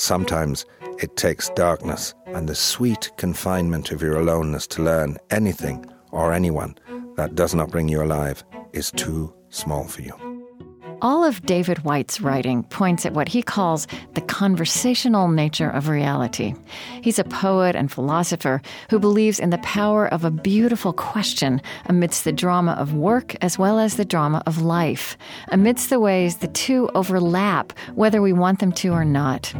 Sometimes it takes darkness and the sweet confinement of your aloneness to learn anything or anyone that does not bring you alive is too small for you. All of David Whyte's writing points at what he calls the conversational nature of reality. He's a poet and philosopher who believes in the power of a beautiful question amidst the drama of work as well as the drama of life, amidst the ways the two overlap, whether we want them to or not.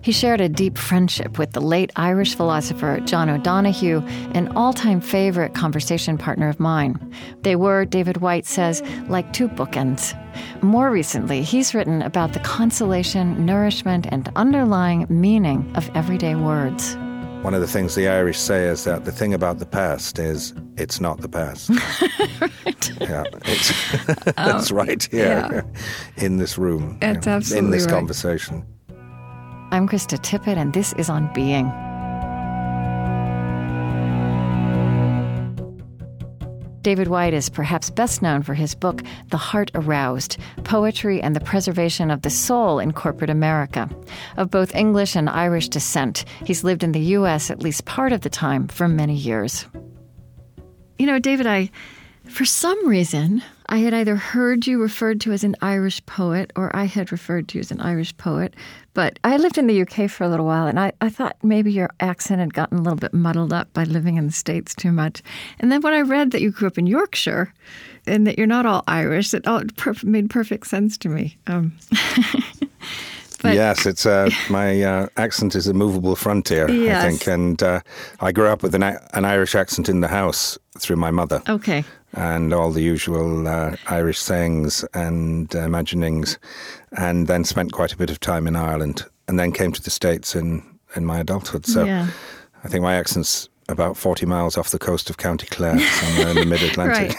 He shared a deep friendship with the late Irish philosopher John O'Donohue, an all time favorite conversation partner of mine. They were, David Whyte says, like two bookends. More recently, he's written about the consolation, nourishment, and underlying meaning of everyday words. One of the things the Irish say is that the thing about the past is it's not the past. right. Yeah, it's, that's um, right here yeah. in this room. It's absolutely in this right. conversation. I'm Krista Tippett, and this is On Being. David Whyte is perhaps best known for his book, The Heart Aroused Poetry and the Preservation of the Soul in Corporate America. Of both English and Irish descent, he's lived in the U.S. at least part of the time for many years. You know, David, I, for some reason, I had either heard you referred to as an Irish poet or I had referred to you as an Irish poet. But I lived in the UK for a little while and I, I thought maybe your accent had gotten a little bit muddled up by living in the States too much. And then when I read that you grew up in Yorkshire and that you're not all Irish, it all made perfect sense to me. Um, But, yes, it's uh, my uh, accent is a movable frontier, yes. I think, and uh, I grew up with an, an Irish accent in the house through my mother. Okay. And all the usual uh, Irish sayings and imaginings, and then spent quite a bit of time in Ireland, and then came to the States in, in my adulthood. So yeah. I think my accent's about 40 miles off the coast of County Clare, somewhere in the mid Atlantic.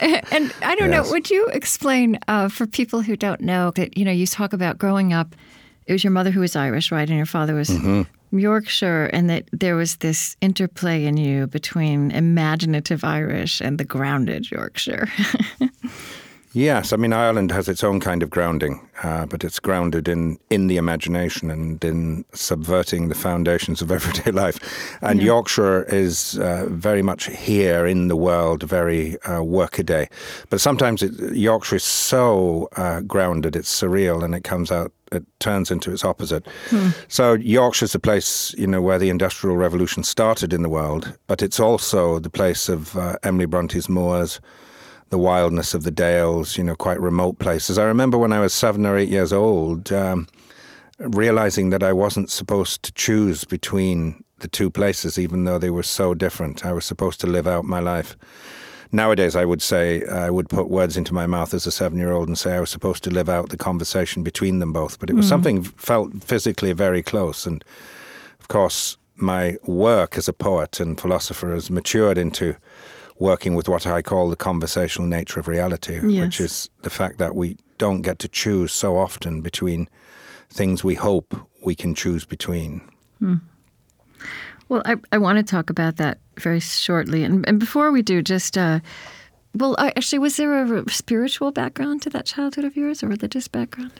and I don't yes. know, would you explain uh, for people who don't know that, you know, you talk about growing up, it was your mother who was Irish, right? And your father was mm-hmm. Yorkshire, and that there was this interplay in you between imaginative Irish and the grounded Yorkshire. Yes, I mean Ireland has its own kind of grounding, uh, but it's grounded in in the imagination and in subverting the foundations of everyday life. And yeah. Yorkshire is uh, very much here in the world, very uh, workaday. But sometimes it, Yorkshire is so uh, grounded, it's surreal, and it comes out it turns into its opposite. Hmm. So Yorkshire's the place, you know, where the Industrial Revolution started in the world, but it's also the place of uh, Emily Bronte's moors, the wildness of the dales, you know, quite remote places. I remember when I was seven or eight years old, um, realizing that I wasn't supposed to choose between the two places, even though they were so different. I was supposed to live out my life. Nowadays, I would say I would put words into my mouth as a seven-year-old and say I was supposed to live out the conversation between them both. But it was mm. something felt physically very close, and of course, my work as a poet and philosopher has matured into working with what I call the conversational nature of reality, yes. which is the fact that we don't get to choose so often between things we hope we can choose between. Hmm. Well, I, I want to talk about that very shortly. And, and before we do, just, uh, well, actually, was there a spiritual background to that childhood of yours, a religious background?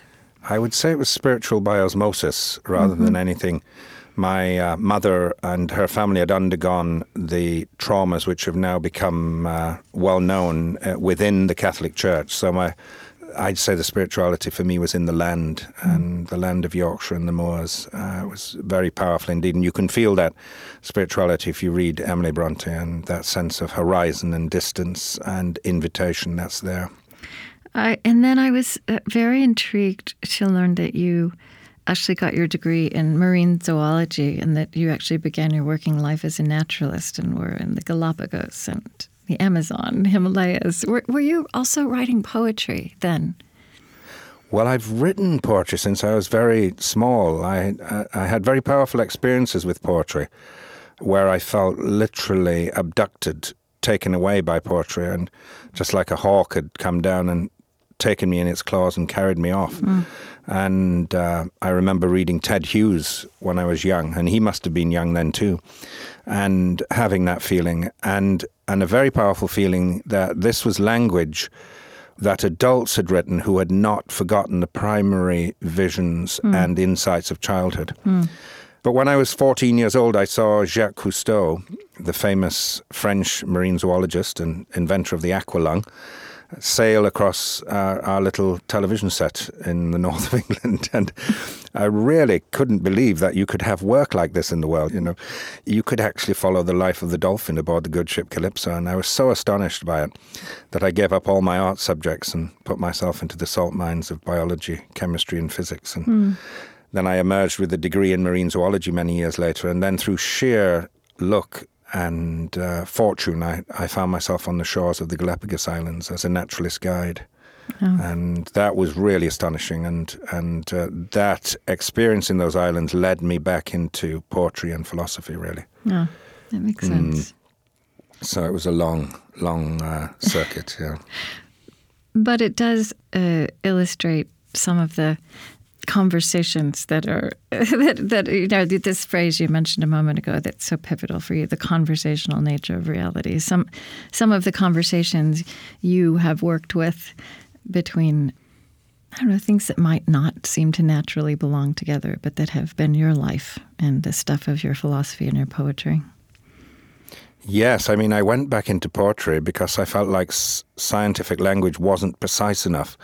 I would say it was spiritual by osmosis rather mm-hmm. than anything my uh, mother and her family had undergone the traumas which have now become uh, well known uh, within the Catholic Church. So my, I'd say the spirituality for me was in the land mm. and the land of Yorkshire and the moors. Uh, it was very powerful indeed, and you can feel that spirituality if you read Emily Bronte and that sense of horizon and distance and invitation that's there. I, and then I was uh, very intrigued to learn that you actually got your degree in marine zoology and that you actually began your working life as a naturalist and were in the Galapagos and the Amazon, Himalayas. Were, were you also writing poetry then? Well, I've written poetry since I was very small. I, I had very powerful experiences with poetry where I felt literally abducted, taken away by poetry, and just like a hawk had come down and taken me in its claws and carried me off. Mm. And uh, I remember reading Ted Hughes when I was young, and he must have been young then too, and having that feeling, and and a very powerful feeling that this was language that adults had written who had not forgotten the primary visions mm. and insights of childhood. Mm. But when I was 14 years old, I saw Jacques Cousteau, the famous French marine zoologist and inventor of the aqualung, sail across our, our, little television set in the north of England. And I really couldn't believe that you could have work like this in the world. You know, you could actually follow the life of the dolphin aboard the good ship Calypso. And I was so astonished by it that I gave up all my art subjects and put myself into the salt mines of biology, chemistry, and physics. And mm. then I emerged with a degree in marine zoology many years later. And then through sheer luck and uh, fortune, I, I found myself on the shores of the Galapagos Islands as a naturalist guide. Oh. And that was really astonishing. And, and uh, that experience in those islands led me back into poetry and philosophy, really. Oh, that makes sense. Mm. So it was a long, long uh, circuit, yeah. But it does uh, illustrate some of the conversations that are that, that you know this phrase you mentioned a moment ago that's so pivotal for you the conversational nature of reality. Some some of the conversations you have worked with between I don't know things that might not seem to naturally belong together but that have been your life and the stuff of your philosophy and your poetry. Yes, I mean, I went back into poetry because I felt like scientific language wasn't precise enough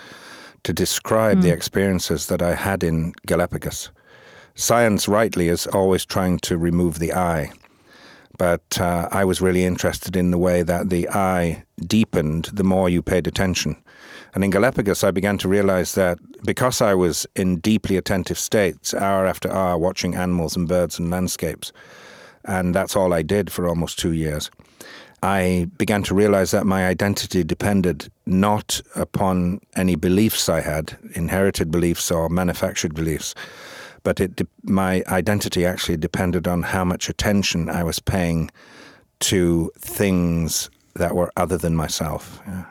to describe mm. the hmm. experiences that I had in Galapagos. Science, rightly, is always trying to remove the I. But uh, I was really interested in the way that the I deepened the more you paid attention. And in Galapagos, I began to realize that because I was in deeply attentive states, hour after hour, watching animals and birds and landscapes, and that's all I did for almost two years, I began to realize that my identity depended not upon any beliefs I had, inherited beliefs or manufactured beliefs, but de- my identity actually depended on how much attention I was paying to things that were other than myself. Yeah.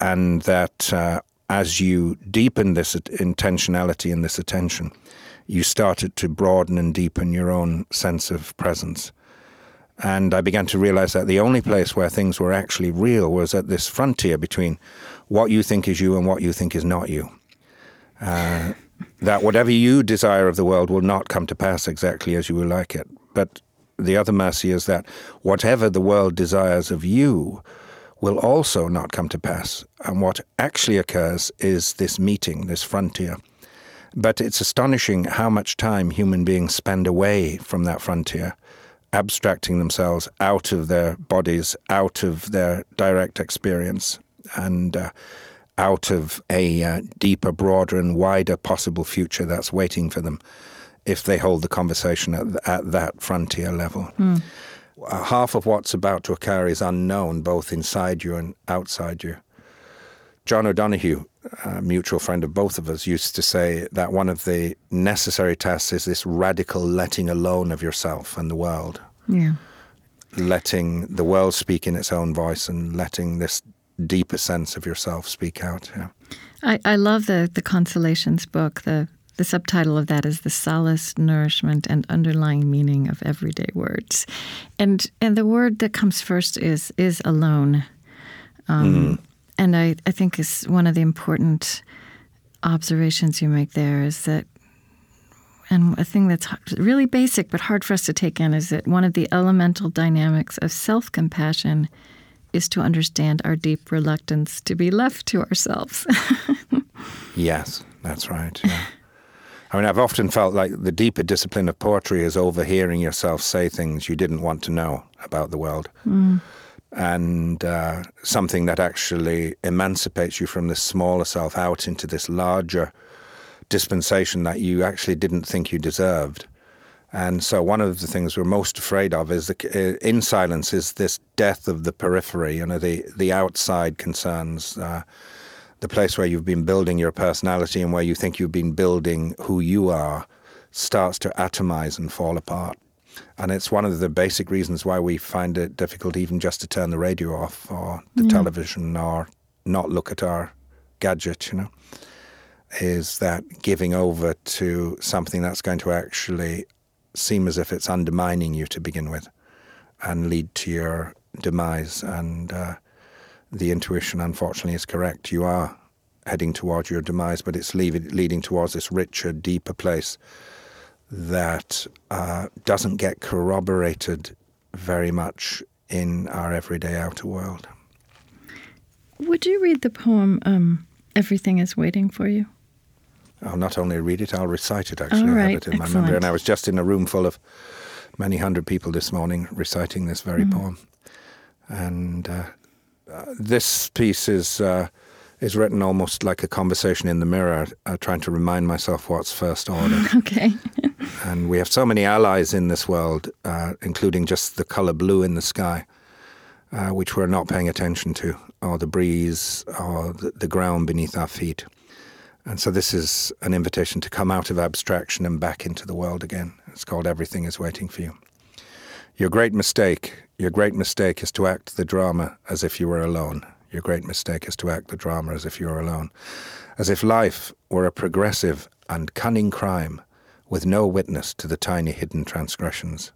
And that uh, as you deepen this intentionality and this attention, you started to broaden and deepen your own sense of presence. And I began to realize that the only place where things were actually real was at this frontier between what you think is you and what you think is not you. Uh, that whatever you desire of the world will not come to pass exactly as you will like it. But the other mercy is that whatever the world desires of you will also not come to pass. And what actually occurs is this meeting, this frontier. But it's astonishing how much time human beings spend away from that frontier abstracting themselves out of their bodies, out of their direct experience, and uh, out of a uh, deeper, broader, and wider possible future that's waiting for them if they hold the conversation at, at that frontier level. Mm. Half of what's about to occur is unknown, both inside you and outside you. John O'Donohue, a mutual friend of both of us, used to say that one of the necessary tasks is this radical letting alone of yourself and the world. Yeah. Letting the world speak in its own voice and letting this deeper sense of yourself speak out. Yeah. I, I love the, the Consolations book. The the subtitle of that is the solace, nourishment, and underlying meaning of everyday words, and and the word that comes first is is alone. Um, mm and I, I think is one of the important observations you make there is that and a thing that's really basic but hard for us to take in is that one of the elemental dynamics of self compassion is to understand our deep reluctance to be left to ourselves. yes, that's right. Yeah. I mean, I've often felt like the deeper discipline of poetry is overhearing yourself say things you didn't want to know about the world. Mm and uh, something that actually emancipates you from this smaller self out into this larger dispensation that you actually didn't think you deserved. And so, one of the things we're most afraid of is the, uh, in silence is this death of the periphery, you know, the the outside concerns, uh, the place where you've been building your personality and where you think you've been building who you are, starts to atomize and fall apart. And it's one of the basic reasons why we find it difficult even just to turn the radio off or the mm. television or not look at our gadget, you know, is that giving over to something that's going to actually seem as if it's undermining you to begin with and lead to your demise. And uh, the intuition, unfortunately, is correct. You are heading towards your demise, but it's leading towards this richer, deeper place that uh, doesn't get corroborated very much in our everyday outer world. Would you read the poem um, Everything is Waiting for You? I'll not only read it, I'll recite it actually. Right, I have it in excellent. my memory. And I was just in a room full of many hundred people this morning reciting this very mm. poem. And uh, uh, this piece is uh, is written almost like a conversation in the mirror, uh, trying to remind myself what's first order. okay. And we have so many allies in this world, uh, including just the color blue in the sky, uh, which we're not paying attention to, or the breeze, or the, the ground beneath our feet. And so this is an invitation to come out of abstraction and back into the world again. It's called Everything is Waiting for You. Your great mistake, your great mistake is to act the drama as if you were alone. Your great mistake is to act the drama as if you were alone. As if life were a progressive and cunning crime with no witness to the tiny hidden transgressions.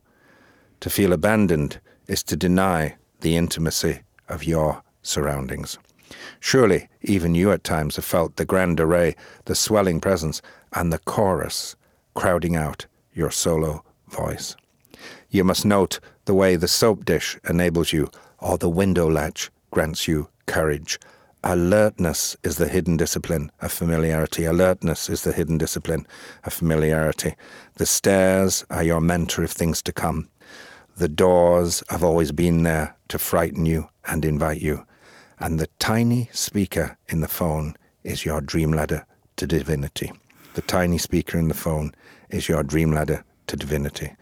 To feel abandoned is to deny the intimacy of your surroundings. Surely even you at times have felt the grand array, the swelling presence, and the chorus crowding out your solo voice. You must note the way the soap dish enables you, or the window latch grants you courage. Alertness is the hidden discipline of familiarity. Alertness is the hidden discipline of familiarity. The stairs are your mentor of things to come. The doors have always been there to frighten you and invite you. And the tiny speaker in the phone is your dream ladder to divinity. The tiny speaker in the phone is your dream ladder to divinity.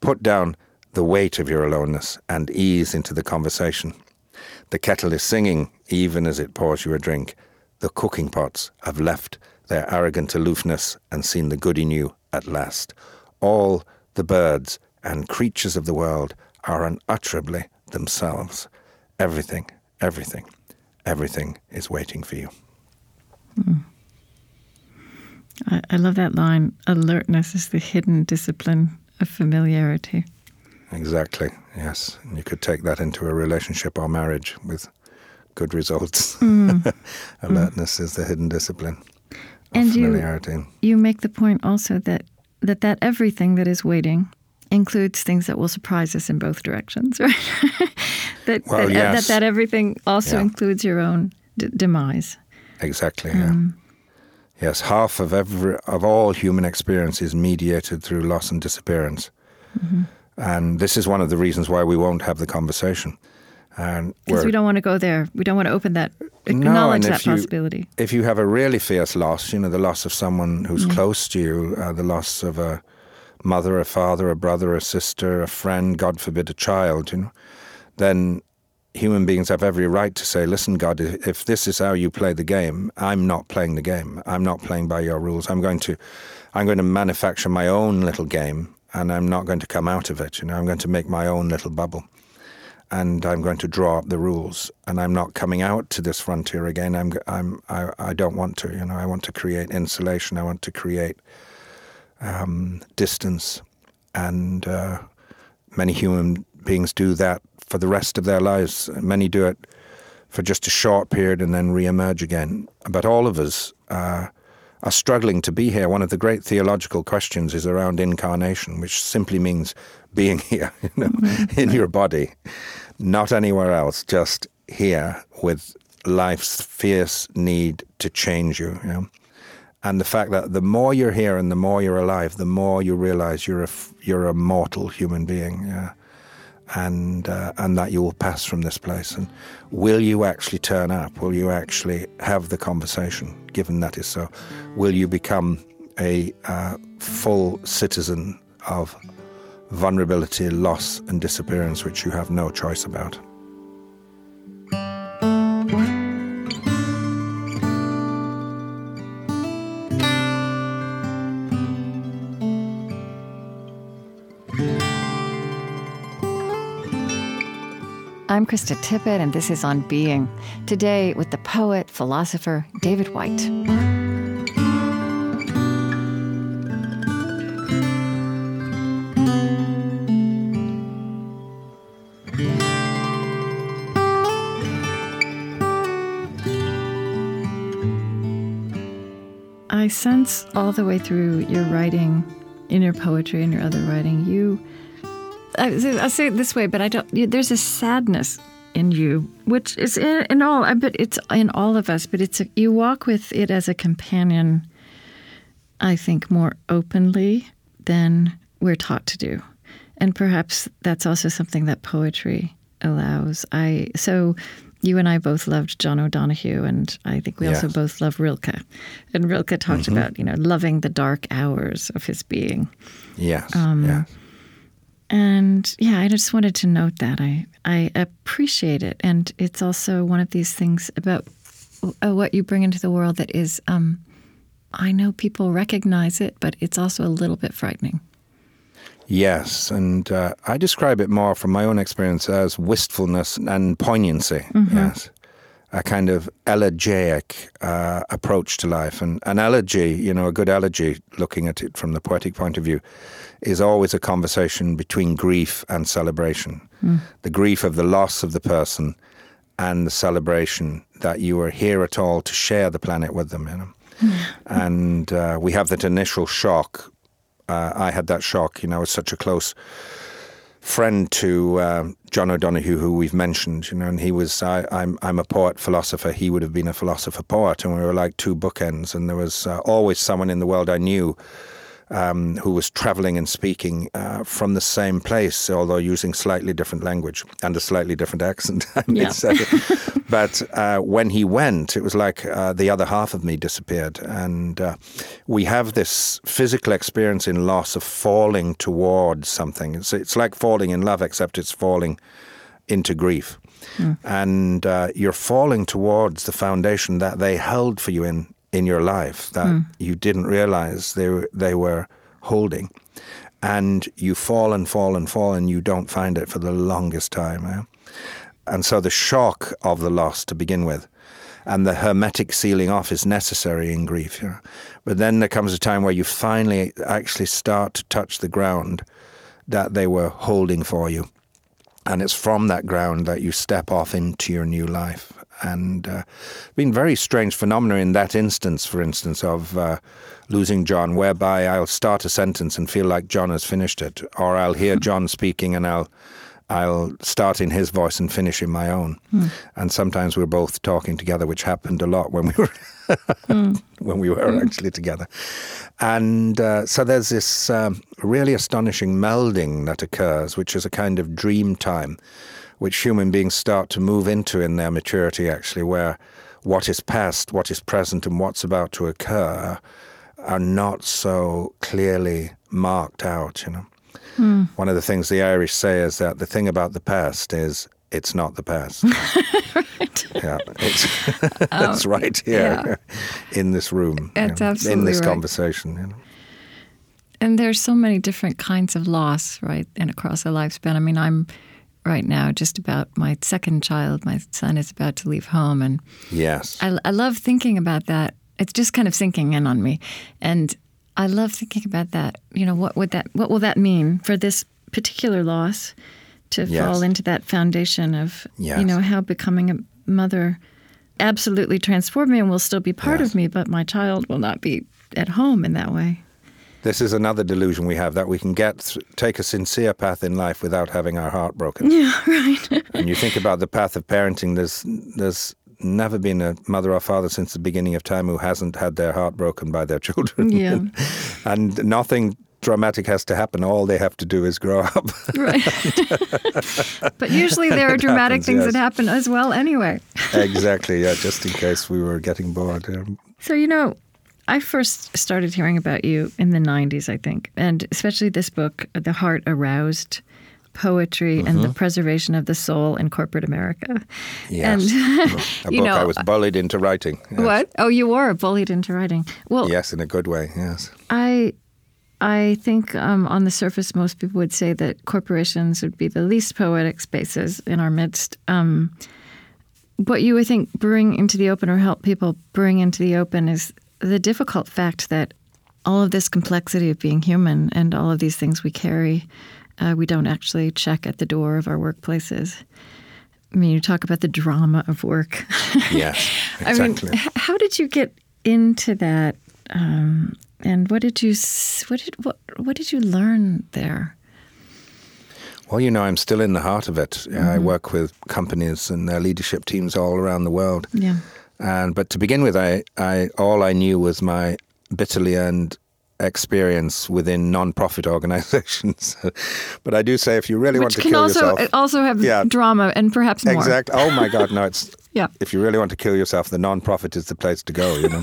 Put down the weight of your aloneness and ease into the conversation. The kettle is singing even as it pours you a drink. The cooking pots have left their arrogant aloofness and seen the good in you at last. All the birds and creatures of the world are unutterably themselves. Everything, everything, everything is waiting for you. Mm. I, I love that line alertness is the hidden discipline of familiarity. Exactly, yes. And you could take that into a relationship or marriage with good results. Mm. Alertness mm. is the hidden discipline and familiarity. You, you make the point also that, that that everything that is waiting includes things that will surprise us in both directions, right? that, well, that, yes. that, that everything also yeah. includes your own d- demise. Exactly, yeah. Um, yes, half of every of all human experience is mediated through loss and disappearance. Mm-hmm. And this is one of the reasons why we won't have the conversation. And because we don't want to go there, we don't want to open that, acknowledge no, that you, possibility. If you have a really fierce loss, you know, the loss of someone who's mm-hmm. close to you, uh, the loss of a mother, a father, a brother, a sister, a friend, God forbid, a child, you know, then human beings have every right to say, listen, God, if this is how you play the game, I'm not playing the game. I'm not playing by your rules. I'm going to, I'm going to manufacture my own little game and I'm not going to come out of it. You know, I'm going to make my own little bubble, and I'm going to draw up the rules. And I'm not coming out to this frontier again. I'm, I'm, I, I don't want to. You know, I want to create insulation. I want to create um, distance, and uh, many human beings do that for the rest of their lives. Many do it for just a short period and then re-emerge again. But all of us. Uh, are struggling to be here. One of the great theological questions is around incarnation, which simply means being here, you know, mm-hmm. in your body, not anywhere else, just here with life's fierce need to change you. you know? And the fact that the more you're here and the more you're alive, the more you realize you're a, you're a mortal human being. Yeah? And uh, and that you will pass from this place. And will you actually turn up? Will you actually have the conversation? Given that is so, will you become a uh, full citizen of vulnerability, loss, and disappearance, which you have no choice about? I'm Krista Tippett, and this is On Being. Today, with the poet, philosopher David Whyte. I sense all the way through your writing, in your poetry and your other writing, you I, will say it this way, but I don't. There's a sadness in you, which is in, in all. But it's in all of us. But it's a, you walk with it as a companion. I think more openly than we're taught to do, and perhaps that's also something that poetry allows. I so you and I both loved John O'Donohue, and I think we yes. also both love Rilke. And Rilke talked mm-hmm. about, you know, loving the dark hours of his being. Yes. Um, yes. And yeah, I just wanted to note that I I appreciate it, and it's also one of these things about uh, what you bring into the world that is. Um, I know people recognize it, but it's also a little bit frightening. Yes, and uh, I describe it more from my own experience as wistfulness and poignancy. Mm-hmm. Yes, a kind of elegiac uh, approach to life, and an elegy, you know, a good elegy, looking at it from the poetic point of view, is always a conversation between grief and celebration. Mm. The grief of the loss of the person, and the celebration that you are here at all to share the planet with them. You know. Mm. And uh, we have that initial shock uh, I had that shock. You know, I was such a close friend to uh, John O'Donohue, who we've mentioned. You know, and he was I, am I'm, I'm a poet philosopher. He would have been a philosopher poet, and we were like two bookends. And there was uh, always someone in the world I knew um, who was traveling and speaking uh, from the same place, although using slightly different language and a slightly different accent. yeah. but uh, when he went, it was like uh, the other half of me disappeared. And uh, we have this physical experience in loss of falling towards something. It's, it's like falling in love, except it's falling into grief. Mm. And uh, you're falling towards the foundation that they held for you in in your life that mm. you didn't realize they were, they were holding. And you fall and fall and fall, and you don't find it for the longest time. Eh? And so the shock of the loss to begin with, and the hermetic sealing off is necessary in grief. You know? But then there comes a time where you finally actually start to touch the ground that they were holding for you. And it's from that ground that you step off into your new life and uh, been very strange phenomena in that instance, for instance, of uh, losing John, whereby I'll start a sentence and feel like John has finished it, or I'll hear John speaking and I'll I'll start in his voice and finish in my own. Mm. And sometimes we're both talking together, which happened a lot when we were mm. when we were mm. actually together. And uh, so there's this um, really astonishing melding that occurs, which is a kind of dream time which human beings start to move into in their maturity, actually, where what is past, what is present, and what's about to occur are not so clearly marked out, you know. Hmm. One of the things the Irish say is that the thing about the past is it's not the past. right. Yeah, it's, um, it's right here yeah. in this room. It's you know, absolutely in this right. conversation. You know. And there's so many different kinds of loss, right, and across a lifespan. I mean, I'm right now, just about my second child. My son is about to leave home, and yes, I, I love thinking about that. It's just kind of sinking in on me, and I love thinking about that. You know, what would that? What will that mean for this particular loss to yes. fall into that foundation of yes. you know how becoming a mother absolutely transformed me and will still be part yes. of me, but my child will not be at home in that way. This is another delusion we have that we can get take a sincere path in life without having our heart broken. Yeah, right. and you think about the path of parenting. There's there's never been a mother or father since the beginning of time who hasn't had their heart broken by their children. Yeah. and nothing dramatic has to happen. All they have to do is grow up. right. but usually there are dramatic happens, things yes. that happen as well anyway. exactly. Yeah, just in case we were getting bored. So, you know, I first started hearing about you in the 90s, I think, and especially this book, The Heart Aroused Poetry mm-hmm. and the mm-hmm. Preservation of the Soul in Corporate America. Yes. And, a you book know, I was bullied into writing. Yes. What? Oh, you were bullied into writing. Well, yes, in a good way, yes. I. I think um, on the surface, most people would say that corporations would be the least poetic spaces in our midst. Um, what you, I think, bring into the open or help people bring into the open is the difficult fact that all of this complexity of being human and all of these things we carry, uh, we don't actually check at the door of our workplaces. I mean, you talk about the drama of work. Yes, exactly. I mean, how did you get into that Um, and what did you what did what what did you learn there? Well, you know, I'm still in the heart of it. Mm-hmm. I work with companies and their leadership teams all around the world. Yeah. And but to begin with, I, I all I knew was my bitterly earned experience within non-profit organizations. but I do say, if you really Which want to can kill also, yourself, also have yeah, drama and perhaps more. Exact. Oh my God, no! It's yeah. If you really want to kill yourself, the non-profit is the place to go. You know,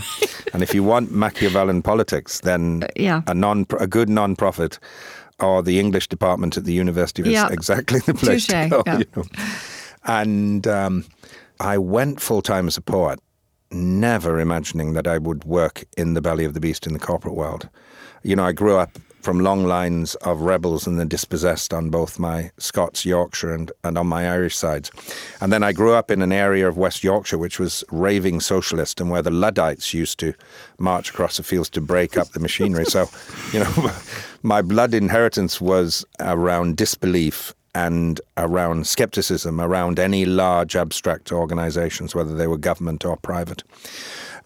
and if you want Machiavellian politics, then uh, yeah. a non a good non-profit or the English department at the university is yeah. exactly the place Touché. to go. Yeah. You know? And um, I went full time as a poet, never imagining that I would work in the belly of the beast in the corporate world. You know, I grew up from long lines of rebels and the dispossessed on both my Scots, Yorkshire, and, and on my Irish sides. And then I grew up in an area of West Yorkshire which was raving socialist and where the Luddites used to march across the fields to break up the machinery. so, you know, my blood inheritance was around disbelief and around skepticism around any large abstract organizations, whether they were government or private.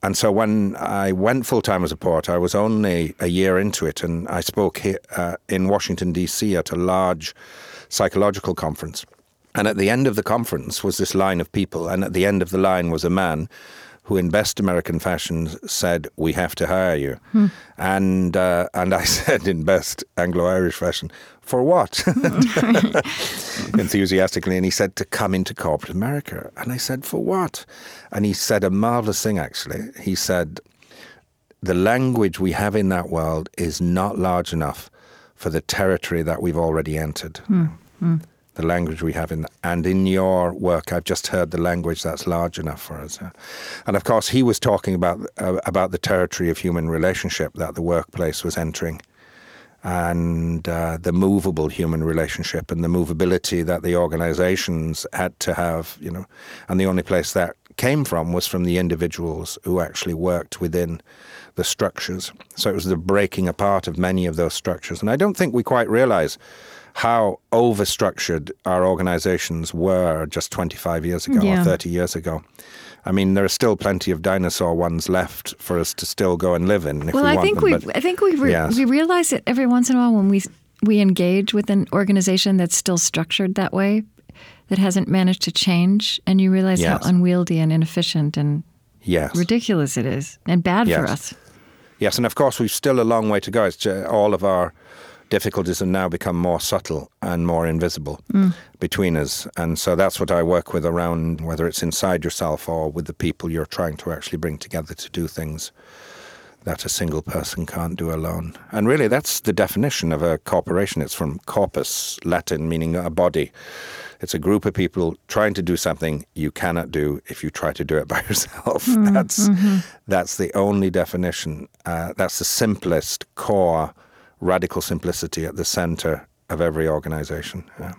And so when I went full time as a poet, I was only a year into it, and I spoke here, uh, in Washington, D.C. at a large psychological conference. And at the end of the conference was this line of people, and at the end of the line was a man who, in best American fashion, said, "We have to hire you," hmm. and uh, and I said, in best Anglo-Irish fashion, "For what?" Enthusiastically, and he said, "To come into corporate America." And I said, "For what?" And he said a marvelous thing. Actually, he said, "The language we have in that world is not large enough for the territory that we've already entered." Hmm. Hmm the language we have in and in your work I've just heard the language that's large enough for us and of course he was talking about uh, about the territory of human relationship that the workplace was entering and uh, the movable human relationship and the movability that the organizations had to have you know. And the only place that came from was from the individuals who actually worked within the structures. So it was the breaking apart of many of those structures. And I don't think we quite realize how overstructured our organizations were just 25 years ago yeah. or 30 years ago. I mean, there are still plenty of dinosaur ones left for us to still go and live in. well, we I, think them, we, but, I think we re- yes. we realize it every once in a while when we we engage with an organization that's still structured that way, that hasn't managed to change, and you realize yes. how unwieldy and inefficient and yes. ridiculous it is, and bad yes. for us. Yes, and of course we've still a long way to go. It's all of our difficulties have now become more subtle and more invisible mm. between us. And so that's what I work with around, whether it's inside yourself or with the people you're trying to actually bring together to do things that a single person can't do alone. And really, that's the definition of a corporation. It's from corpus, Latin, meaning a body. It's a group of people trying to do something you cannot do if you try to do it by yourself. Mm, that's mm-hmm. that's the only definition. Uh, that's the simplest core radical simplicity at the center of every organization. Yeah.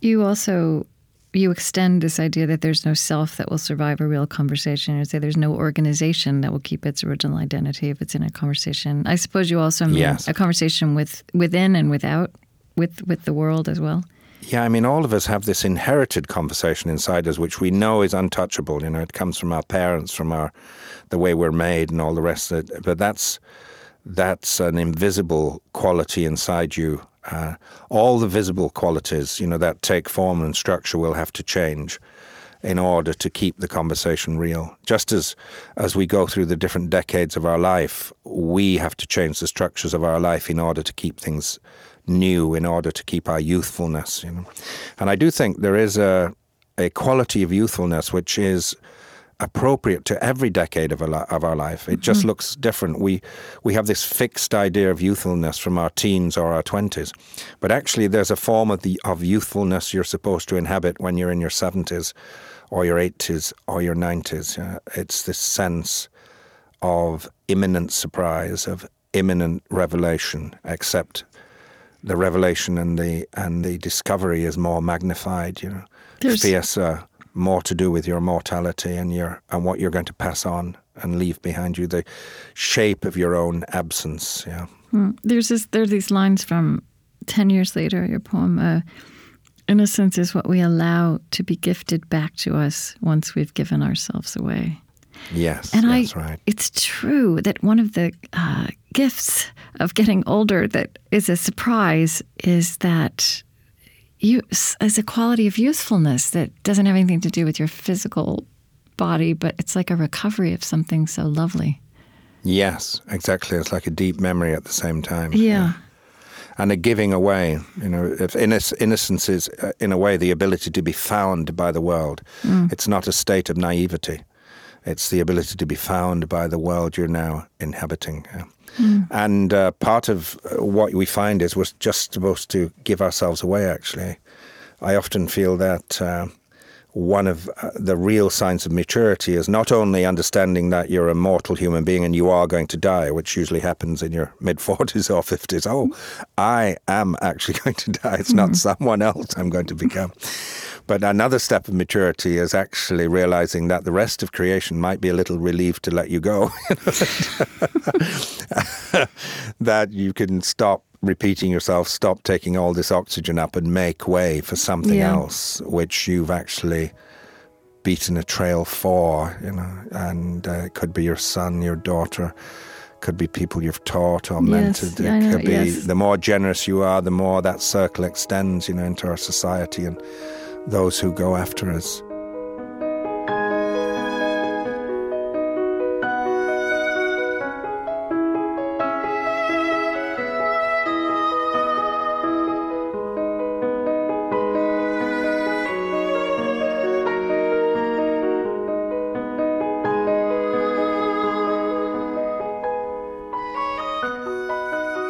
You also you extend this idea that there's no self that will survive a real conversation. You say there's no organization that will keep its original identity if it's in a conversation. I suppose you also mean yes. a conversation with within and without, with with the world as well. Yeah, I mean, all of us have this inherited conversation inside us, which we know is untouchable. You know, it comes from our parents, from our the way we're made, and all the rest of it. But that's that's an invisible quality inside you. Uh, all the visible qualities, you know, that take form and structure will have to change in order to keep the conversation real. Just as as we go through the different decades of our life, we have to change the structures of our life in order to keep things new, in order to keep our youthfulness. You know, and I do think there is a a quality of youthfulness which is appropriate to every decade of, our, of our life. It just mm-hmm. looks different. We we have this fixed idea of youthfulness from our teens or our twenties, but actually there's a form of the of youthfulness you're supposed to inhabit when you're in your seventies, or your eighties, or your nineties. Uh, it's this sense of imminent surprise, of imminent revelation, except the revelation and the and the discovery is more magnified. You know, there's, fiercer more to do with your mortality and your and what you're going to pass on and leave behind you, the shape of your own absence. Yeah. Hmm. There's this, there are these lines from ten years later, your poem. Uh, Innocence is what we allow to be gifted back to us once we've given ourselves away. Yes, And that's I, right. it's true that one of the uh, gifts of getting older that is a surprise is that you, as a quality of usefulness that doesn't have anything to do with your physical body, but it's like a recovery of something so lovely. Yes, exactly. It's like a deep memory at the same time. Yeah. and a giving away. You know, if innocence is, uh, in a way, the ability to be found by the world. It's not a state of naivety. It's the ability to be found by the world you're now inhabiting. yeah. And uh, part of uh, what we find is we're just supposed to give ourselves away. Actually, I often feel that. Uh, one of uh, the real signs of maturity is not only understanding that you're a mortal human being and you are going to die, which usually happens in your mid 40s or 50s. Oh, I am actually going to die. It's not someone else I'm going to become. But another step of maturity is actually realizing that the rest of creation might be a little relieved to let you go. that you can stop repeating yourself, stop taking all this oxygen up, and make way for something Yeah. else, which you've actually beaten a trail for. You know, and uh, it could be your son, your daughter. Could be people you've taught or Yes, mentored. I It could be yes. the more generous you are, the more that circle extends, you know, into our society and those who go after us.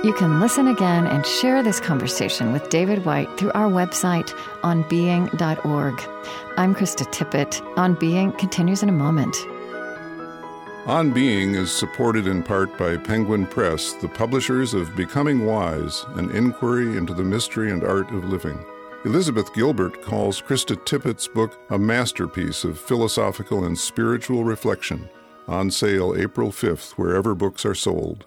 You can listen again and share this conversation with David Whyte through our website onbeing.org. I'm Krista Tippett. On Being continues in a moment. On Being is supported in part by Penguin Press, the publishers of Becoming Wise, an inquiry into the mystery and art of living. Elizabeth Gilbert calls Krista Tippett's book a masterpiece of philosophical and spiritual reflection. On sale April 5th, wherever books are sold.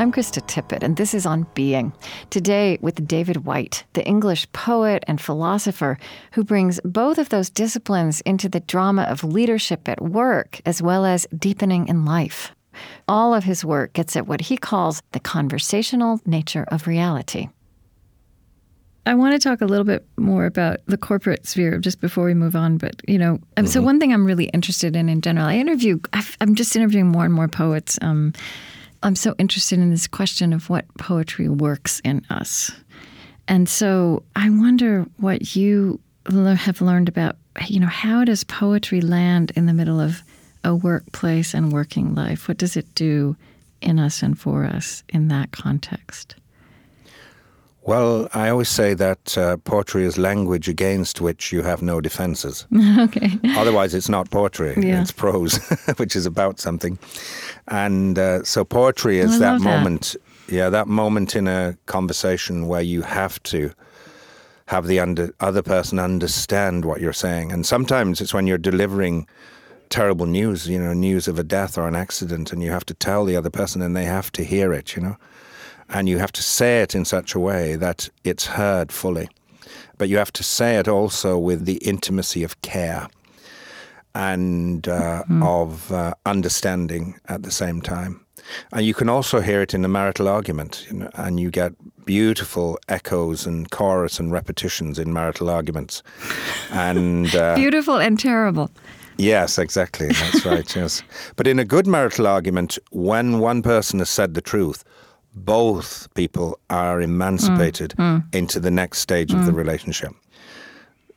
I'm Krista Tippett, and this is On Being. Today, with David Whyte, the English poet and philosopher who brings both of those disciplines into the drama of leadership at work as well as deepening in life. All of his work gets at what he calls the conversational nature of reality. I want to talk a little bit more about the corporate sphere just before we move on. But, you know, um, so one thing I'm really interested in in general, I interview, I've, I'm just interviewing more and more poets. Um, I'm so interested in this question of what poetry works in us. And so I wonder what you have learned about, you know, how does poetry land in the middle of a workplace and working life? What does it do in us and for us in that context? Well, I always say that uh, poetry is language against which you have no defenses. okay. Otherwise, it's not poetry. Yeah. It's prose, which is about something. And uh, so poetry is that that. moment, yeah, that moment in a conversation where you have to have the under, other person understand what you're saying. And sometimes it's when you're delivering terrible news, you know, news of a death or an accident, and you have to tell the other person and they have to hear it, you know. And you have to say it in such a way that it's heard fully. But you have to say it also with the intimacy of care and uh, of uh, understanding at the same time. And you can also hear it in the marital argument, you know, and you get beautiful echoes and chorus and repetitions in marital arguments. And uh, Beautiful and terrible. Yes, exactly. That's right. Yes. But in a good marital argument, when one person has said the truth, both people are emancipated mm, mm. into the next stage of the mm. relationship.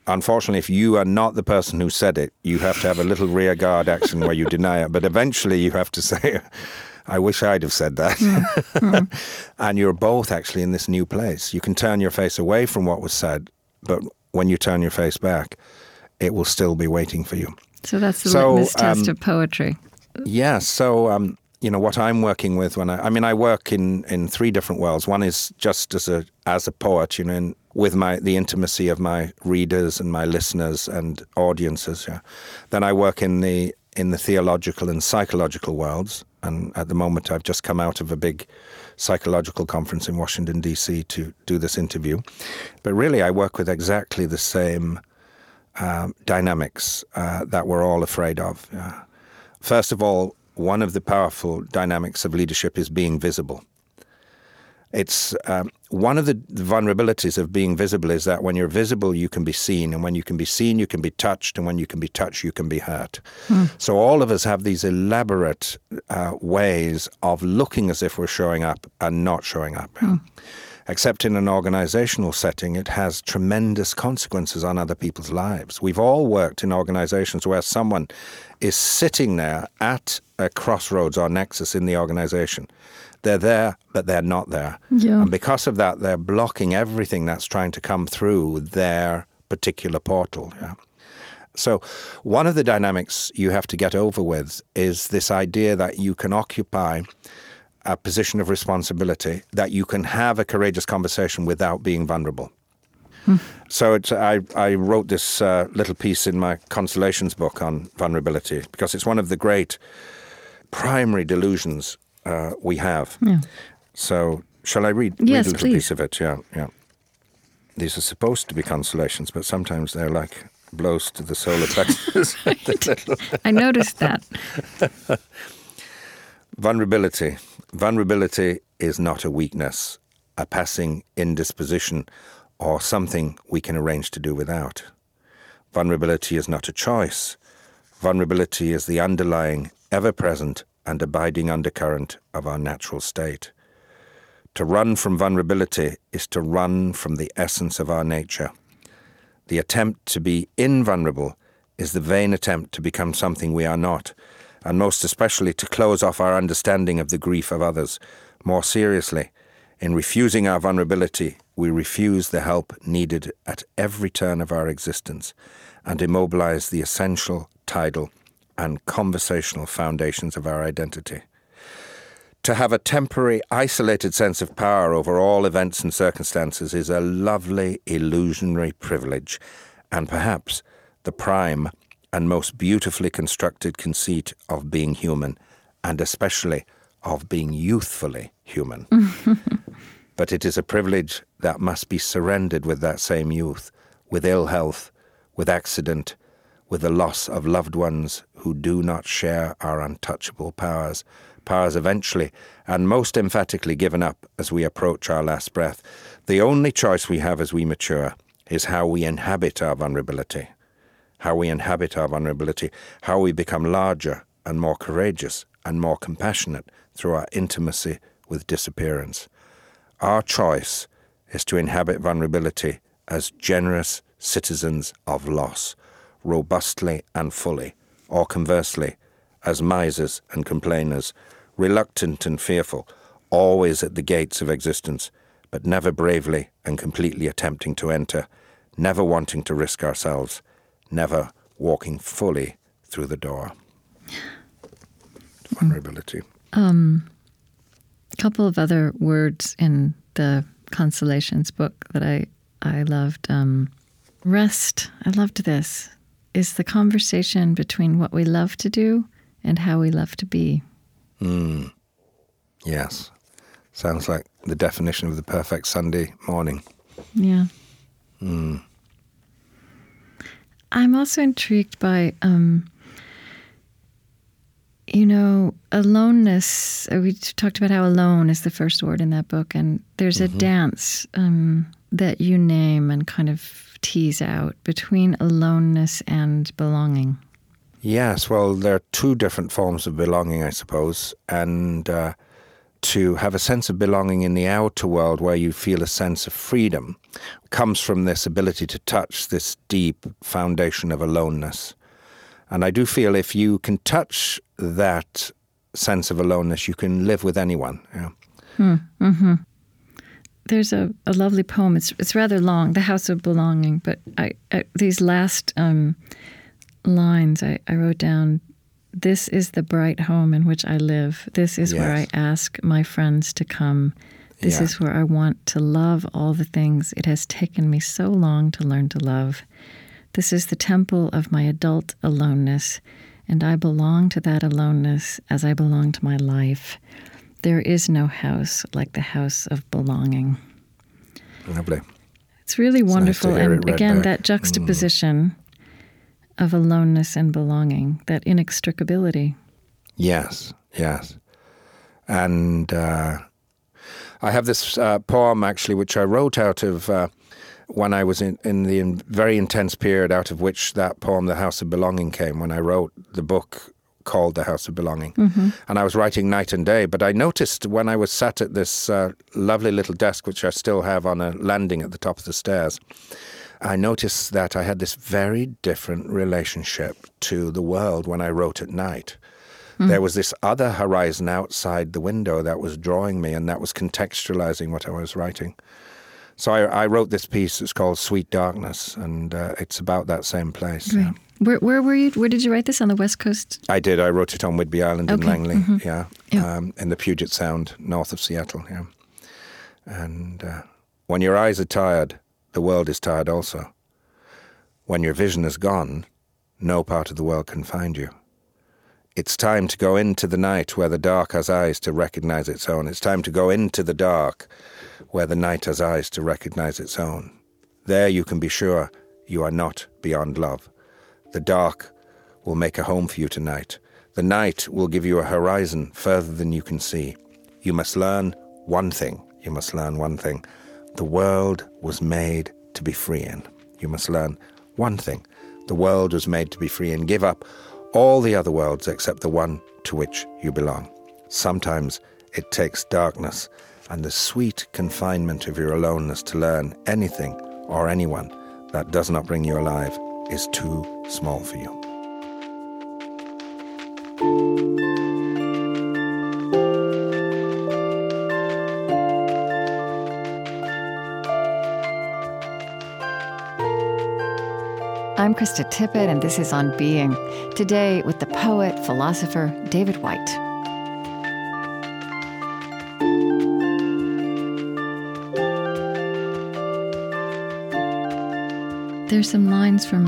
Unfortunately, if you are not the person who said it, you have to have a little rear guard action where you deny it. But eventually, you have to say, I wish I'd have said that. and you're both actually in this new place. You can turn your face away from what was said, but when you turn your face back, it will still be waiting for you. So that's the So, litmus test um, of poetry. Yeah. So, um, you know, what I'm working with when I, I mean, I work in, in three different worlds. One is just as a as a poet, you know, in, with my the intimacy of my readers and my listeners and audiences. Yeah. Then I work in the in the theological and psychological worlds, And at the moment, I've just come out of a big psychological conference in Washington, D.C. to do this interview. But really, I work with exactly the same um, dynamics uh, that we're all afraid of. Uh, first of all, one of the powerful dynamics of leadership is being visible. It's um, one of the vulnerabilities of being visible is that when you're visible, you can be seen, and when you can be seen, you can be touched, and when you can be touched, you can be hurt. Hmm. So all of us have these elaborate uh, ways of looking as if we're showing up and not showing up. Hmm. Except in an organizational setting, it has tremendous consequences on other people's lives. We've all worked in organizations where someone is sitting there at a crossroads or nexus in the organization they're there, but they're not there. Yeah. And because of that, they're blocking everything that's trying to come through their particular portal. Yeah. So, one of the dynamics you have to get over with is this idea that you can occupy a position of responsibility, that you can have a courageous conversation without being vulnerable. Hmm. So I, I, wrote this uh, little piece in my Consolations book on vulnerability because it's one of the great primary delusions uh, we have. Yeah. So, shall I read, yes, read a little please. piece of it? Yeah, yeah. These are supposed to be consolations, but sometimes they're like blows to the solar plexus. I noticed that. Vulnerability. Vulnerability is not a weakness, a passing indisposition, or something we can arrange to do without. Vulnerability is not a choice. Vulnerability is the underlying, ever present, and abiding undercurrent of our natural state. To run from vulnerability is to run from the essence of our nature. The attempt to be invulnerable is the vain attempt to become something we are not, and most especially to close off our understanding of the grief of others. More seriously, in refusing our vulnerability, we refuse the help needed at every turn of our existence and immobilize the essential, tidal, and conversational foundations of our identity. To have a temporary, isolated sense of power over all events and circumstances is a lovely, illusionary privilege, and perhaps the prime and most beautifully constructed conceit of being human, and especially of being youthfully human. but it is a privilege that must be surrendered with that same youth, with ill health, with accident, with the loss of loved ones who do not share our untouchable powers, powers eventually and most emphatically given up as we approach our last breath. The only choice we have as we mature is how we inhabit our vulnerability, how we inhabit our vulnerability, how we become larger and more courageous and more compassionate through our intimacy with disappearance. Our choice is to inhabit vulnerability as generous citizens of loss robustly and fully, or conversely, as misers and complainers, reluctant and fearful, always at the gates of existence, but never bravely and completely attempting to enter, never wanting to risk ourselves, never walking fully through the door. Vulnerability. Um, a couple of other words in the Consolations book that I I loved. Um, rest. I loved this is the conversation between what we love to do and how we love to be. Mm. Yes. Sounds like the definition of the perfect Sunday morning. Yeah. Mm. I'm also intrigued by, um, you know, aloneness. Uh, we talked about how alone is the first word in that book, and there's mm-hmm. a dance um, that you name and kind of tease out between aloneness and belonging? Yes, well, there are two different forms of belonging, I suppose. And uh, to have a sense of belonging in the outer world where you feel a sense of freedom comes from this ability to touch this deep foundation of aloneness. And I do feel if you can touch that sense of aloneness, you can live with anyone. Yeah. Hmm. Mm-hmm there's a, a lovely poem. It's it's rather long, "The House of Belonging." But I, I these last um, lines I, I wrote down. This is the bright home in which I live. This is yes. where I ask my friends to come. This yeah. is where I want to love all the things it has taken me so long to learn to love. This is the temple of my adult aloneness, and I belong to that aloneness as I belong to my life. There is no house like the house of belonging. Lovely. It's really nice to wonderful. and it read again, back. that mm. juxtaposition of aloneness and belonging, that inextricability. Yes, yes. And uh, I have this uh, poem actually, which I wrote out of uh, when I was in, in the in very intense period out of which that poem, The House of Belonging, came, when I wrote the book called The House of Belonging. And I was writing night and day. But I noticed when I was sat at this uh, lovely little desk, which I still have on a landing at the top of the stairs, I noticed that I had this very different relationship to the world when I wrote at night. There was this other horizon outside the window that was drawing me and that was contextualizing what I was writing. So I, I wrote this piece. It's called Sweet Darkness, and uh, it's about that same place. yeah. Where, where were you? Where did you write this? On the West Coast? I did. I wrote it on Whidbey Island in Okay, Langley, yeah, Yeah. Um, in the Puget Sound, north of Seattle. Yeah, and uh, when your eyes are tired, the world is tired also. When your vision is gone, no part of the world can find you. It's time to go into the night where the dark has eyes to recognize its own. It's time to go into the dark where the night has eyes to recognize its own. There you can be sure you are not beyond love. The dark will make a home for you tonight. The night will give you a horizon further than you can see. You must learn one thing. You must learn one thing. The world was made to be free in. You must learn one thing. The world was made to be free and give up all the other worlds except the one to which you belong. Sometimes it takes darkness and the sweet confinement of your aloneness to learn anything or anyone that does not bring you alive is too small for you. I'm Krista Tippett, and this is On Being. Today with the poet, philosopher David Whyte. There's some lines from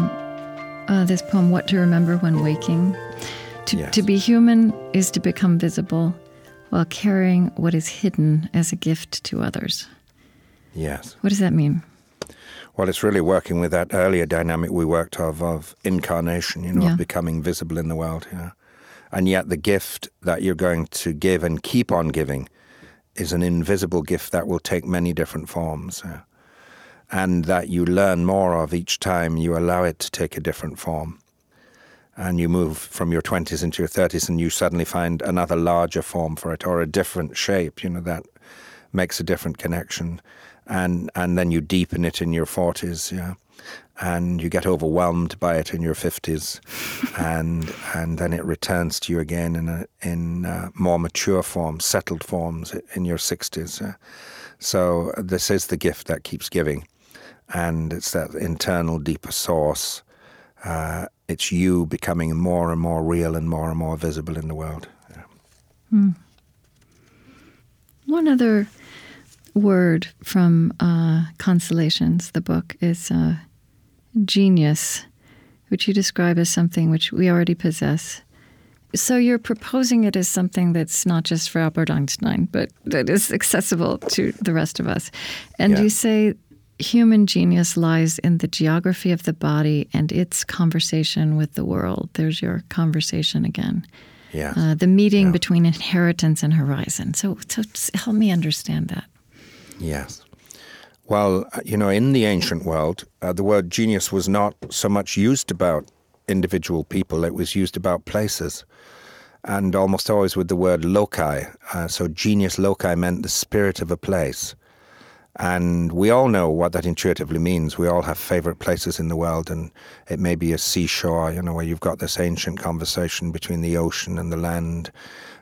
uh, this poem, What to Remember When Waking. To, Yes. to be human is to become visible while carrying what is hidden as a gift to others. Yes. What does that mean? Well, it's really working with that earlier dynamic we worked of of incarnation, you know, Yeah. of becoming visible in the world. Yeah. And yet the gift that you're going to give and keep on giving is an invisible gift that will take many different forms. yeah. And that you learn more of each time you allow it to take a different form. And you move from your 20s into your 30s and you suddenly find another larger form for it or a different shape, you know, that makes a different connection. And, and then you deepen it in your 40s, yeah. And you get overwhelmed by it in your 50s. and, and then it returns to you again in, a, in uh more mature forms, settled forms in your 60s. yeah. So this is the gift that keeps giving. And it's that internal, deeper source. Uh, it's you becoming more and more real and more and more visible in the world. Yeah. One other word from uh, Consolations, the book, is uh, genius, which you describe as something which we already possess. So you're proposing it as something that's not just for Albert Einstein, but that is accessible to the rest of us. And Yeah. you say human genius lies in the geography of the body and its conversation with the world. There's your conversation again. Yeah. Uh, the meeting Yeah. between inheritance and horizon. So, so help me understand that. Yes. Well, uh, you know, in the ancient world, uh, the word genius was not so much used about individual people, it was used about places. And almost always with the word loci. Uh, so, genius loci meant the spirit of a place. And we all know what that intuitively means. We all have favorite places in the world, and it may be a seashore, you know, where you've got this ancient conversation between the ocean and the land,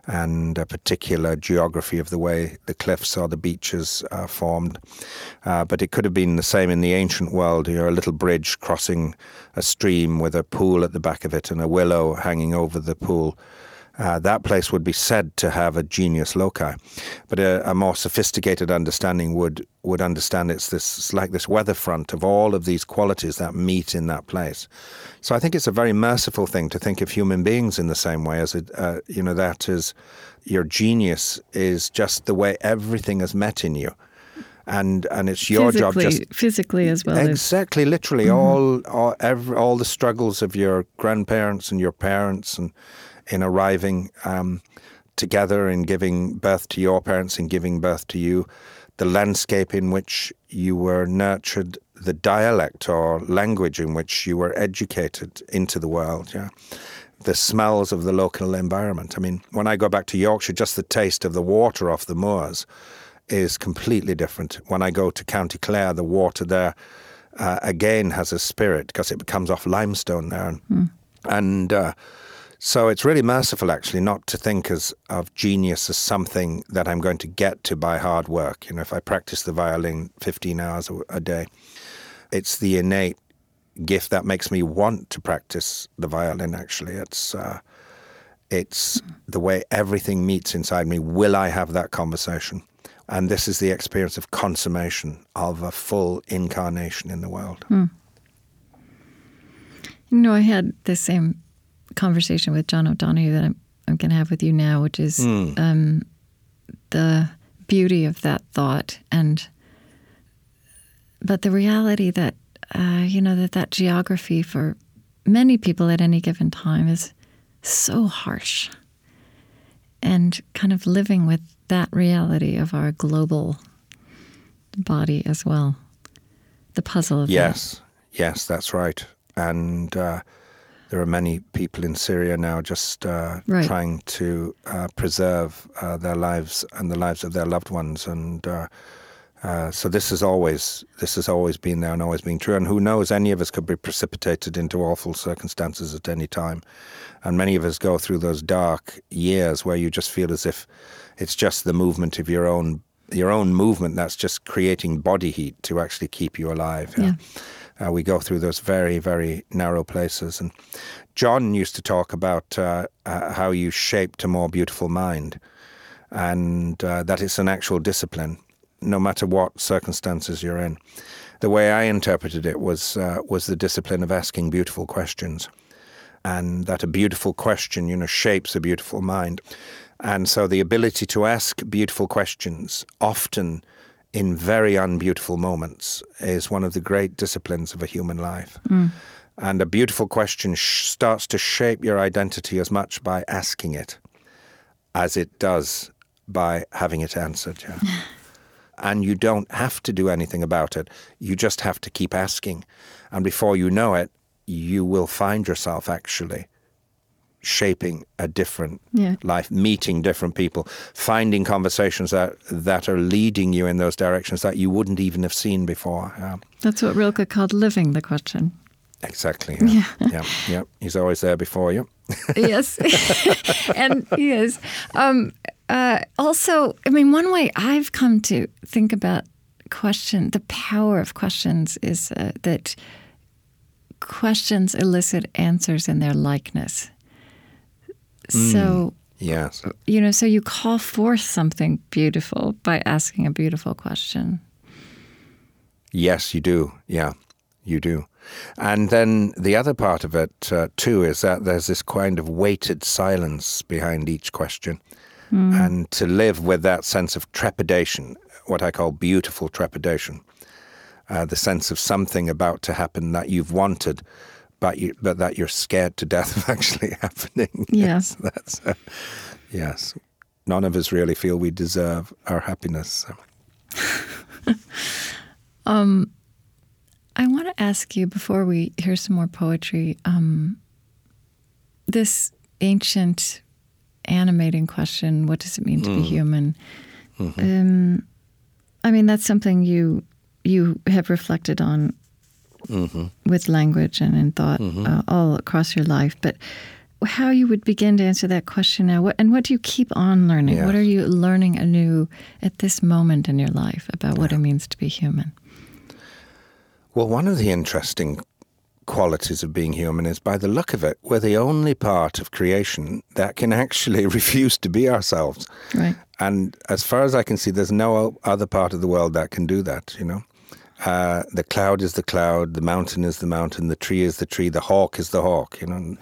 and a particular geography of the way the cliffs or the beaches are formed. Uh, but it could have been the same in the ancient world. You're a little bridge crossing a stream with a pool at the back of it and a willow hanging over the pool. Uh, that place would be said to have a genius loci. But a, a, more sophisticated understanding would, would understand it's this it's like this weather front of all of these qualities that meet in that place. So I think it's a very merciful thing to think of human beings in the same way as it, uh, you know, that is your genius is just the way everything is met in you and and it's your physically, job just physically as well exactly literally mm-hmm. all all, every, all the struggles of your grandparents and your parents and in arriving um, together and giving birth to your parents and giving birth to you, the landscape in which you were nurtured, the dialect or language in which you were educated into the world, yeah. The smells of the local environment. I mean, when I go back to Yorkshire, just the taste of the water off the moors is completely different. When I go to County Clare, the water there uh, again has a spirit because it comes off limestone there. And, mm. and uh, so it's really merciful, actually, not to think as of genius as something that I'm going to get to by hard work. You know, if I practice the violin 15 hours a day, it's the innate gift that makes me want to practice the violin. Actually, it's uh, it's the way everything meets inside me. Will I have that conversation? And this is the experience of consummation of a full incarnation in the world. Hmm. You know, I had the same conversation with John O'Donohue that I'm, I'm going to have with you now, which is mm. um, the beauty of that thought, and but the reality that uh, you know that that geography for many people at any given time is so harsh, and kind of living with that reality of our global body as well. The puzzle of yes, that. yes, that's right, and. Uh, there are many people in Syria now just uh, right. trying to uh, preserve uh, their lives and the lives of their loved ones, and uh, uh, so this has always this has always been there and always been true. And who knows? Any of us could be precipitated into awful circumstances at any time, and many of us go through those dark years where you just feel as if it's just the movement of your own your own movement that's just creating body heat to actually keep you alive. Yeah. yeah. Uh, we go through those very, very narrow places. And John used to talk about uh, uh, how you shaped a more beautiful mind, and uh, that it's an actual discipline, no matter what circumstances you're in. The way I interpreted it was uh, was the discipline of asking beautiful questions, and that a beautiful question, you know, shapes a beautiful mind. And so the ability to ask beautiful questions often in very unbeautiful moments is one of the great disciplines of a human life. Mm. And a beautiful question sh- starts to shape your identity as much by asking it as it does by having it answered. Yeah. and you don't have to do anything about it. You just have to keep asking. And before you know it, you will find yourself actually shaping a different yeah. life, meeting different people, finding conversations that that are leading you in those directions that you wouldn't even have seen before. Yeah. That's what Rilke called living the question. Exactly. Yeah. Yeah. yeah, yeah. He's always there before you. yes, and he is. Um, uh, also, I mean, one way I've come to think about question, the power of questions, is uh, that questions elicit answers in their likeness. Mm, so, yes. You know, so you call forth something beautiful by asking a beautiful question. Yes, you do. Yeah, you do. And then the other part of it, uh, too, is that there's this kind of weighted silence behind each question. Mm. And to live with that sense of trepidation, what I call beautiful trepidation, uh, the sense of something about to happen that you've wanted, but you, but that you're scared to death of actually happening. Yes, that's uh, yes. None of us really feel we deserve our happiness. So. um, I want to ask you before we hear some more poetry. Um, this ancient, animating question: What does it mean to mm. be human? Mm-hmm. Um, I mean, that's something you you have reflected on mm-hmm. with language and in thought mm-hmm. uh, all across your life. But how you would begin to answer that question now, what, and what do you keep on learning? Yes. What are you learning anew at this moment in your life about what it means to be human? Well, one of the interesting qualities of being human is by the look of it, we're the only part of creation that can actually refuse to be ourselves. Right. And as far as I can see, there's no other part of the world that can do that, you know? Uh, the cloud is the cloud, the mountain is the mountain, the tree is the tree, the hawk is the hawk, you know?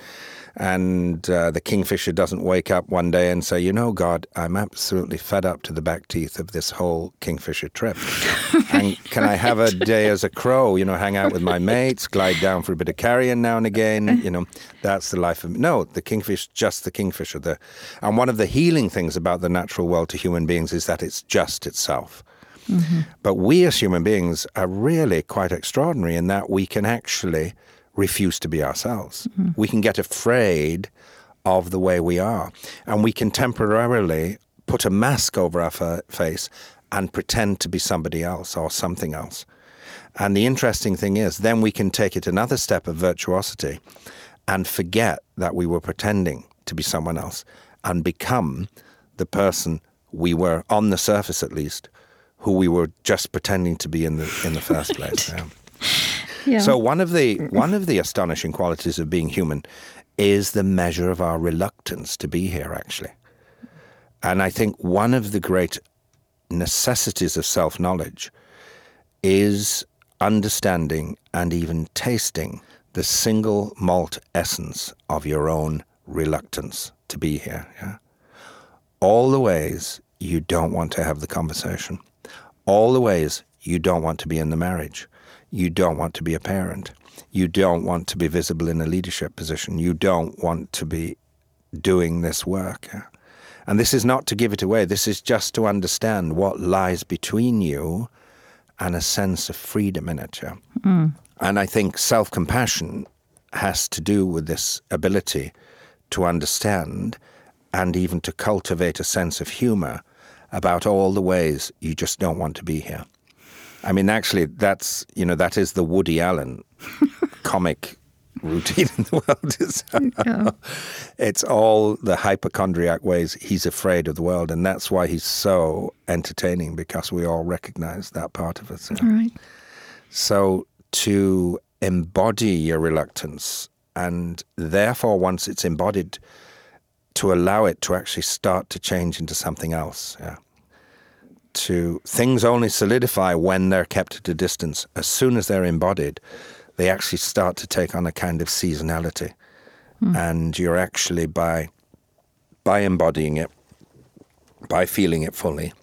And uh, the kingfisher doesn't wake up one day and say, you know, God, I'm absolutely fed up to the back teeth of this whole kingfisher trip. and can I have a day as a crow, you know, hang out with my mates, glide down for a bit of carrion now and again, you know, that's the life of No, the kingfish, just the kingfisher. The, and one of the healing things about the natural world to human beings is that it's just itself. Mm-hmm. But we as human beings are really quite extraordinary in that we can actually refuse to be ourselves. Mm-hmm. We can get afraid of the way we are. And we can temporarily put a mask over our fa- face and pretend to be somebody else or something else. And the interesting thing is, then we can take it another step of virtuosity and forget that we were pretending to be someone else and become the person we were, on the surface at least, who we were just pretending to be in the in the first place. Yeah. Yeah. So one of the one of the astonishing qualities of being human is the measure of our reluctance to be here actually. And I think one of the great necessities of self-knowledge is understanding and even tasting the single malt essence of your own reluctance to be here. Yeah? All the ways you don't want to have the conversation, all the ways you don't want to be in the marriage, you don't want to be a parent. You don't want to be visible in a leadership position. You don't want to be doing this work. And this is not to give it away. This is just to understand what lies between you and a sense of freedom in it. Mm. And I think self compassion has to do with this ability to understand and even to cultivate a sense of humor about all the ways you just don't want to be here. I mean, actually, that's you know that is the Woody Allen comic routine in the world. Is yeah. it's all the hypochondriac ways he's afraid of the world, and that's why he's so entertaining because we all recognize that part of us. Know? Right. So to embody your reluctance, and therefore, once it's embodied, to allow it to actually start to change into something else. Yeah to things only solidify when they're kept at a distance. As soon as they're embodied, they actually start to take on a kind of seasonality. Mm. And you're actually by by embodying it, by feeling it fully,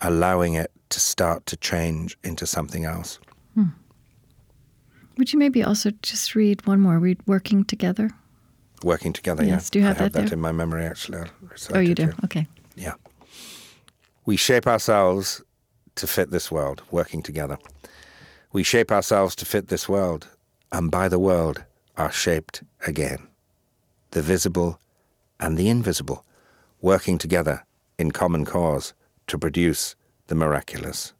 allowing it to start to change into something else. Hmm. Would you maybe also just read one more? Read "Working Together." Working together. Yes. Yeah. Do you have I have that, that in my memory actually? Oh, you do. Okay. Yeah. We shape ourselves to fit this world, working together. We shape ourselves to fit this world, and by the world are shaped again. The visible and the invisible, working together in common cause to produce the miraculous.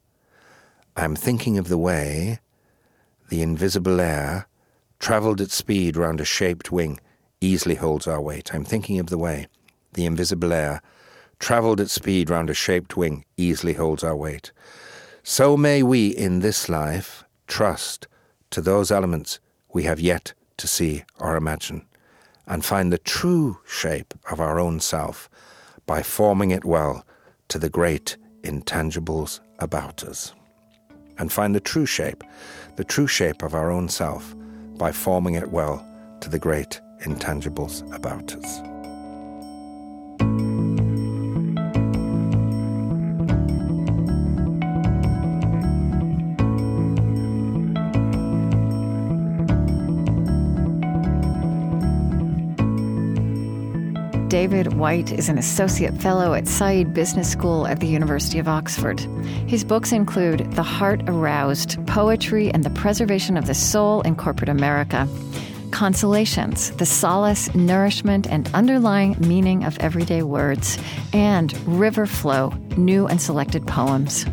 I am thinking of the way the invisible air, travelled at speed round a shaped wing, easily holds our weight. I'm thinking of the way the invisible air, travelled at speed round a shaped wing, easily holds our weight. So may we in this life trust to those elements we have yet to see or imagine, and find the true shape of our own self by forming it well to the great intangibles about us. And find the true shape, the true shape of our own self by forming it well to the great intangibles about us. David Whyte is an associate fellow at Said Business School at the University of Oxford. His books include The Heart Aroused Poetry and the Preservation of the Soul in Corporate America, Consolations The Solace, Nourishment, and Underlying Meaning of Everyday Words, and River Flow New and Selected Poems.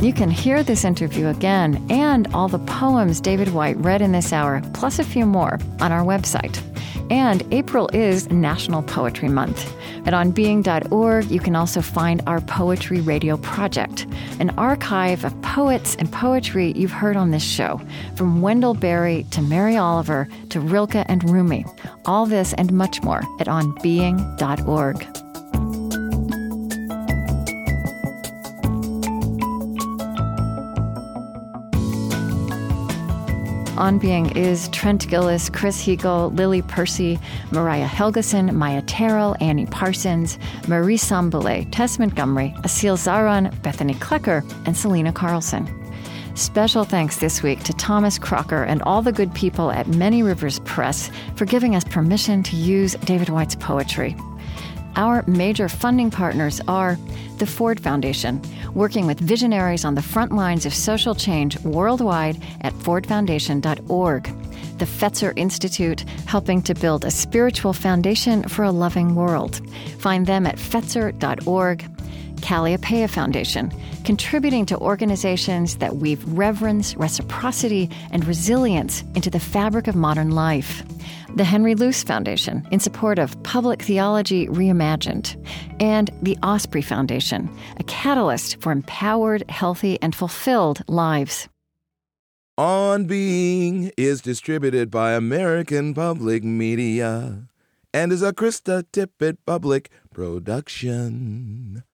You can hear this interview again and all the poems David Whyte read in this hour, plus a few more, on our website. And April is National Poetry Month. At onbeing.org, you can also find our Poetry Radio Project, an archive of poets and poetry you've heard on this show, from Wendell Berry to Mary Oliver to Rilke and Rumi. All this and much more at onbeing.org. On Being is Trent Gilliss, Chris Heagle, Lily Percy, Mariah Helgeson, Maia Tarrell, Annie Parsons, Marie Sambilay, Tess Montgomery, Aseel Zahran, Bethany Klecker, and Selena Carlson. Special thanks this week to Thomas Crocker and all the good people at Many Rivers Press for giving us permission to use David Whyte's poetry. Our major funding partners are the Ford Foundation, working with visionaries on the front lines of social change worldwide at fordfoundation.org. The Fetzer Institute, helping to build a spiritual foundation for a loving world. Find them at fetzer.org. Kalliopeia Foundation, contributing to organizations that weave reverence, reciprocity, and resilience into the fabric of modern life. The Henry Luce Foundation, in support of public theology reimagined. And the Osprey Foundation, a catalyst for empowered, healthy, and fulfilled lives. On Being is distributed by American Public Media and is a Krista Tippett Public production.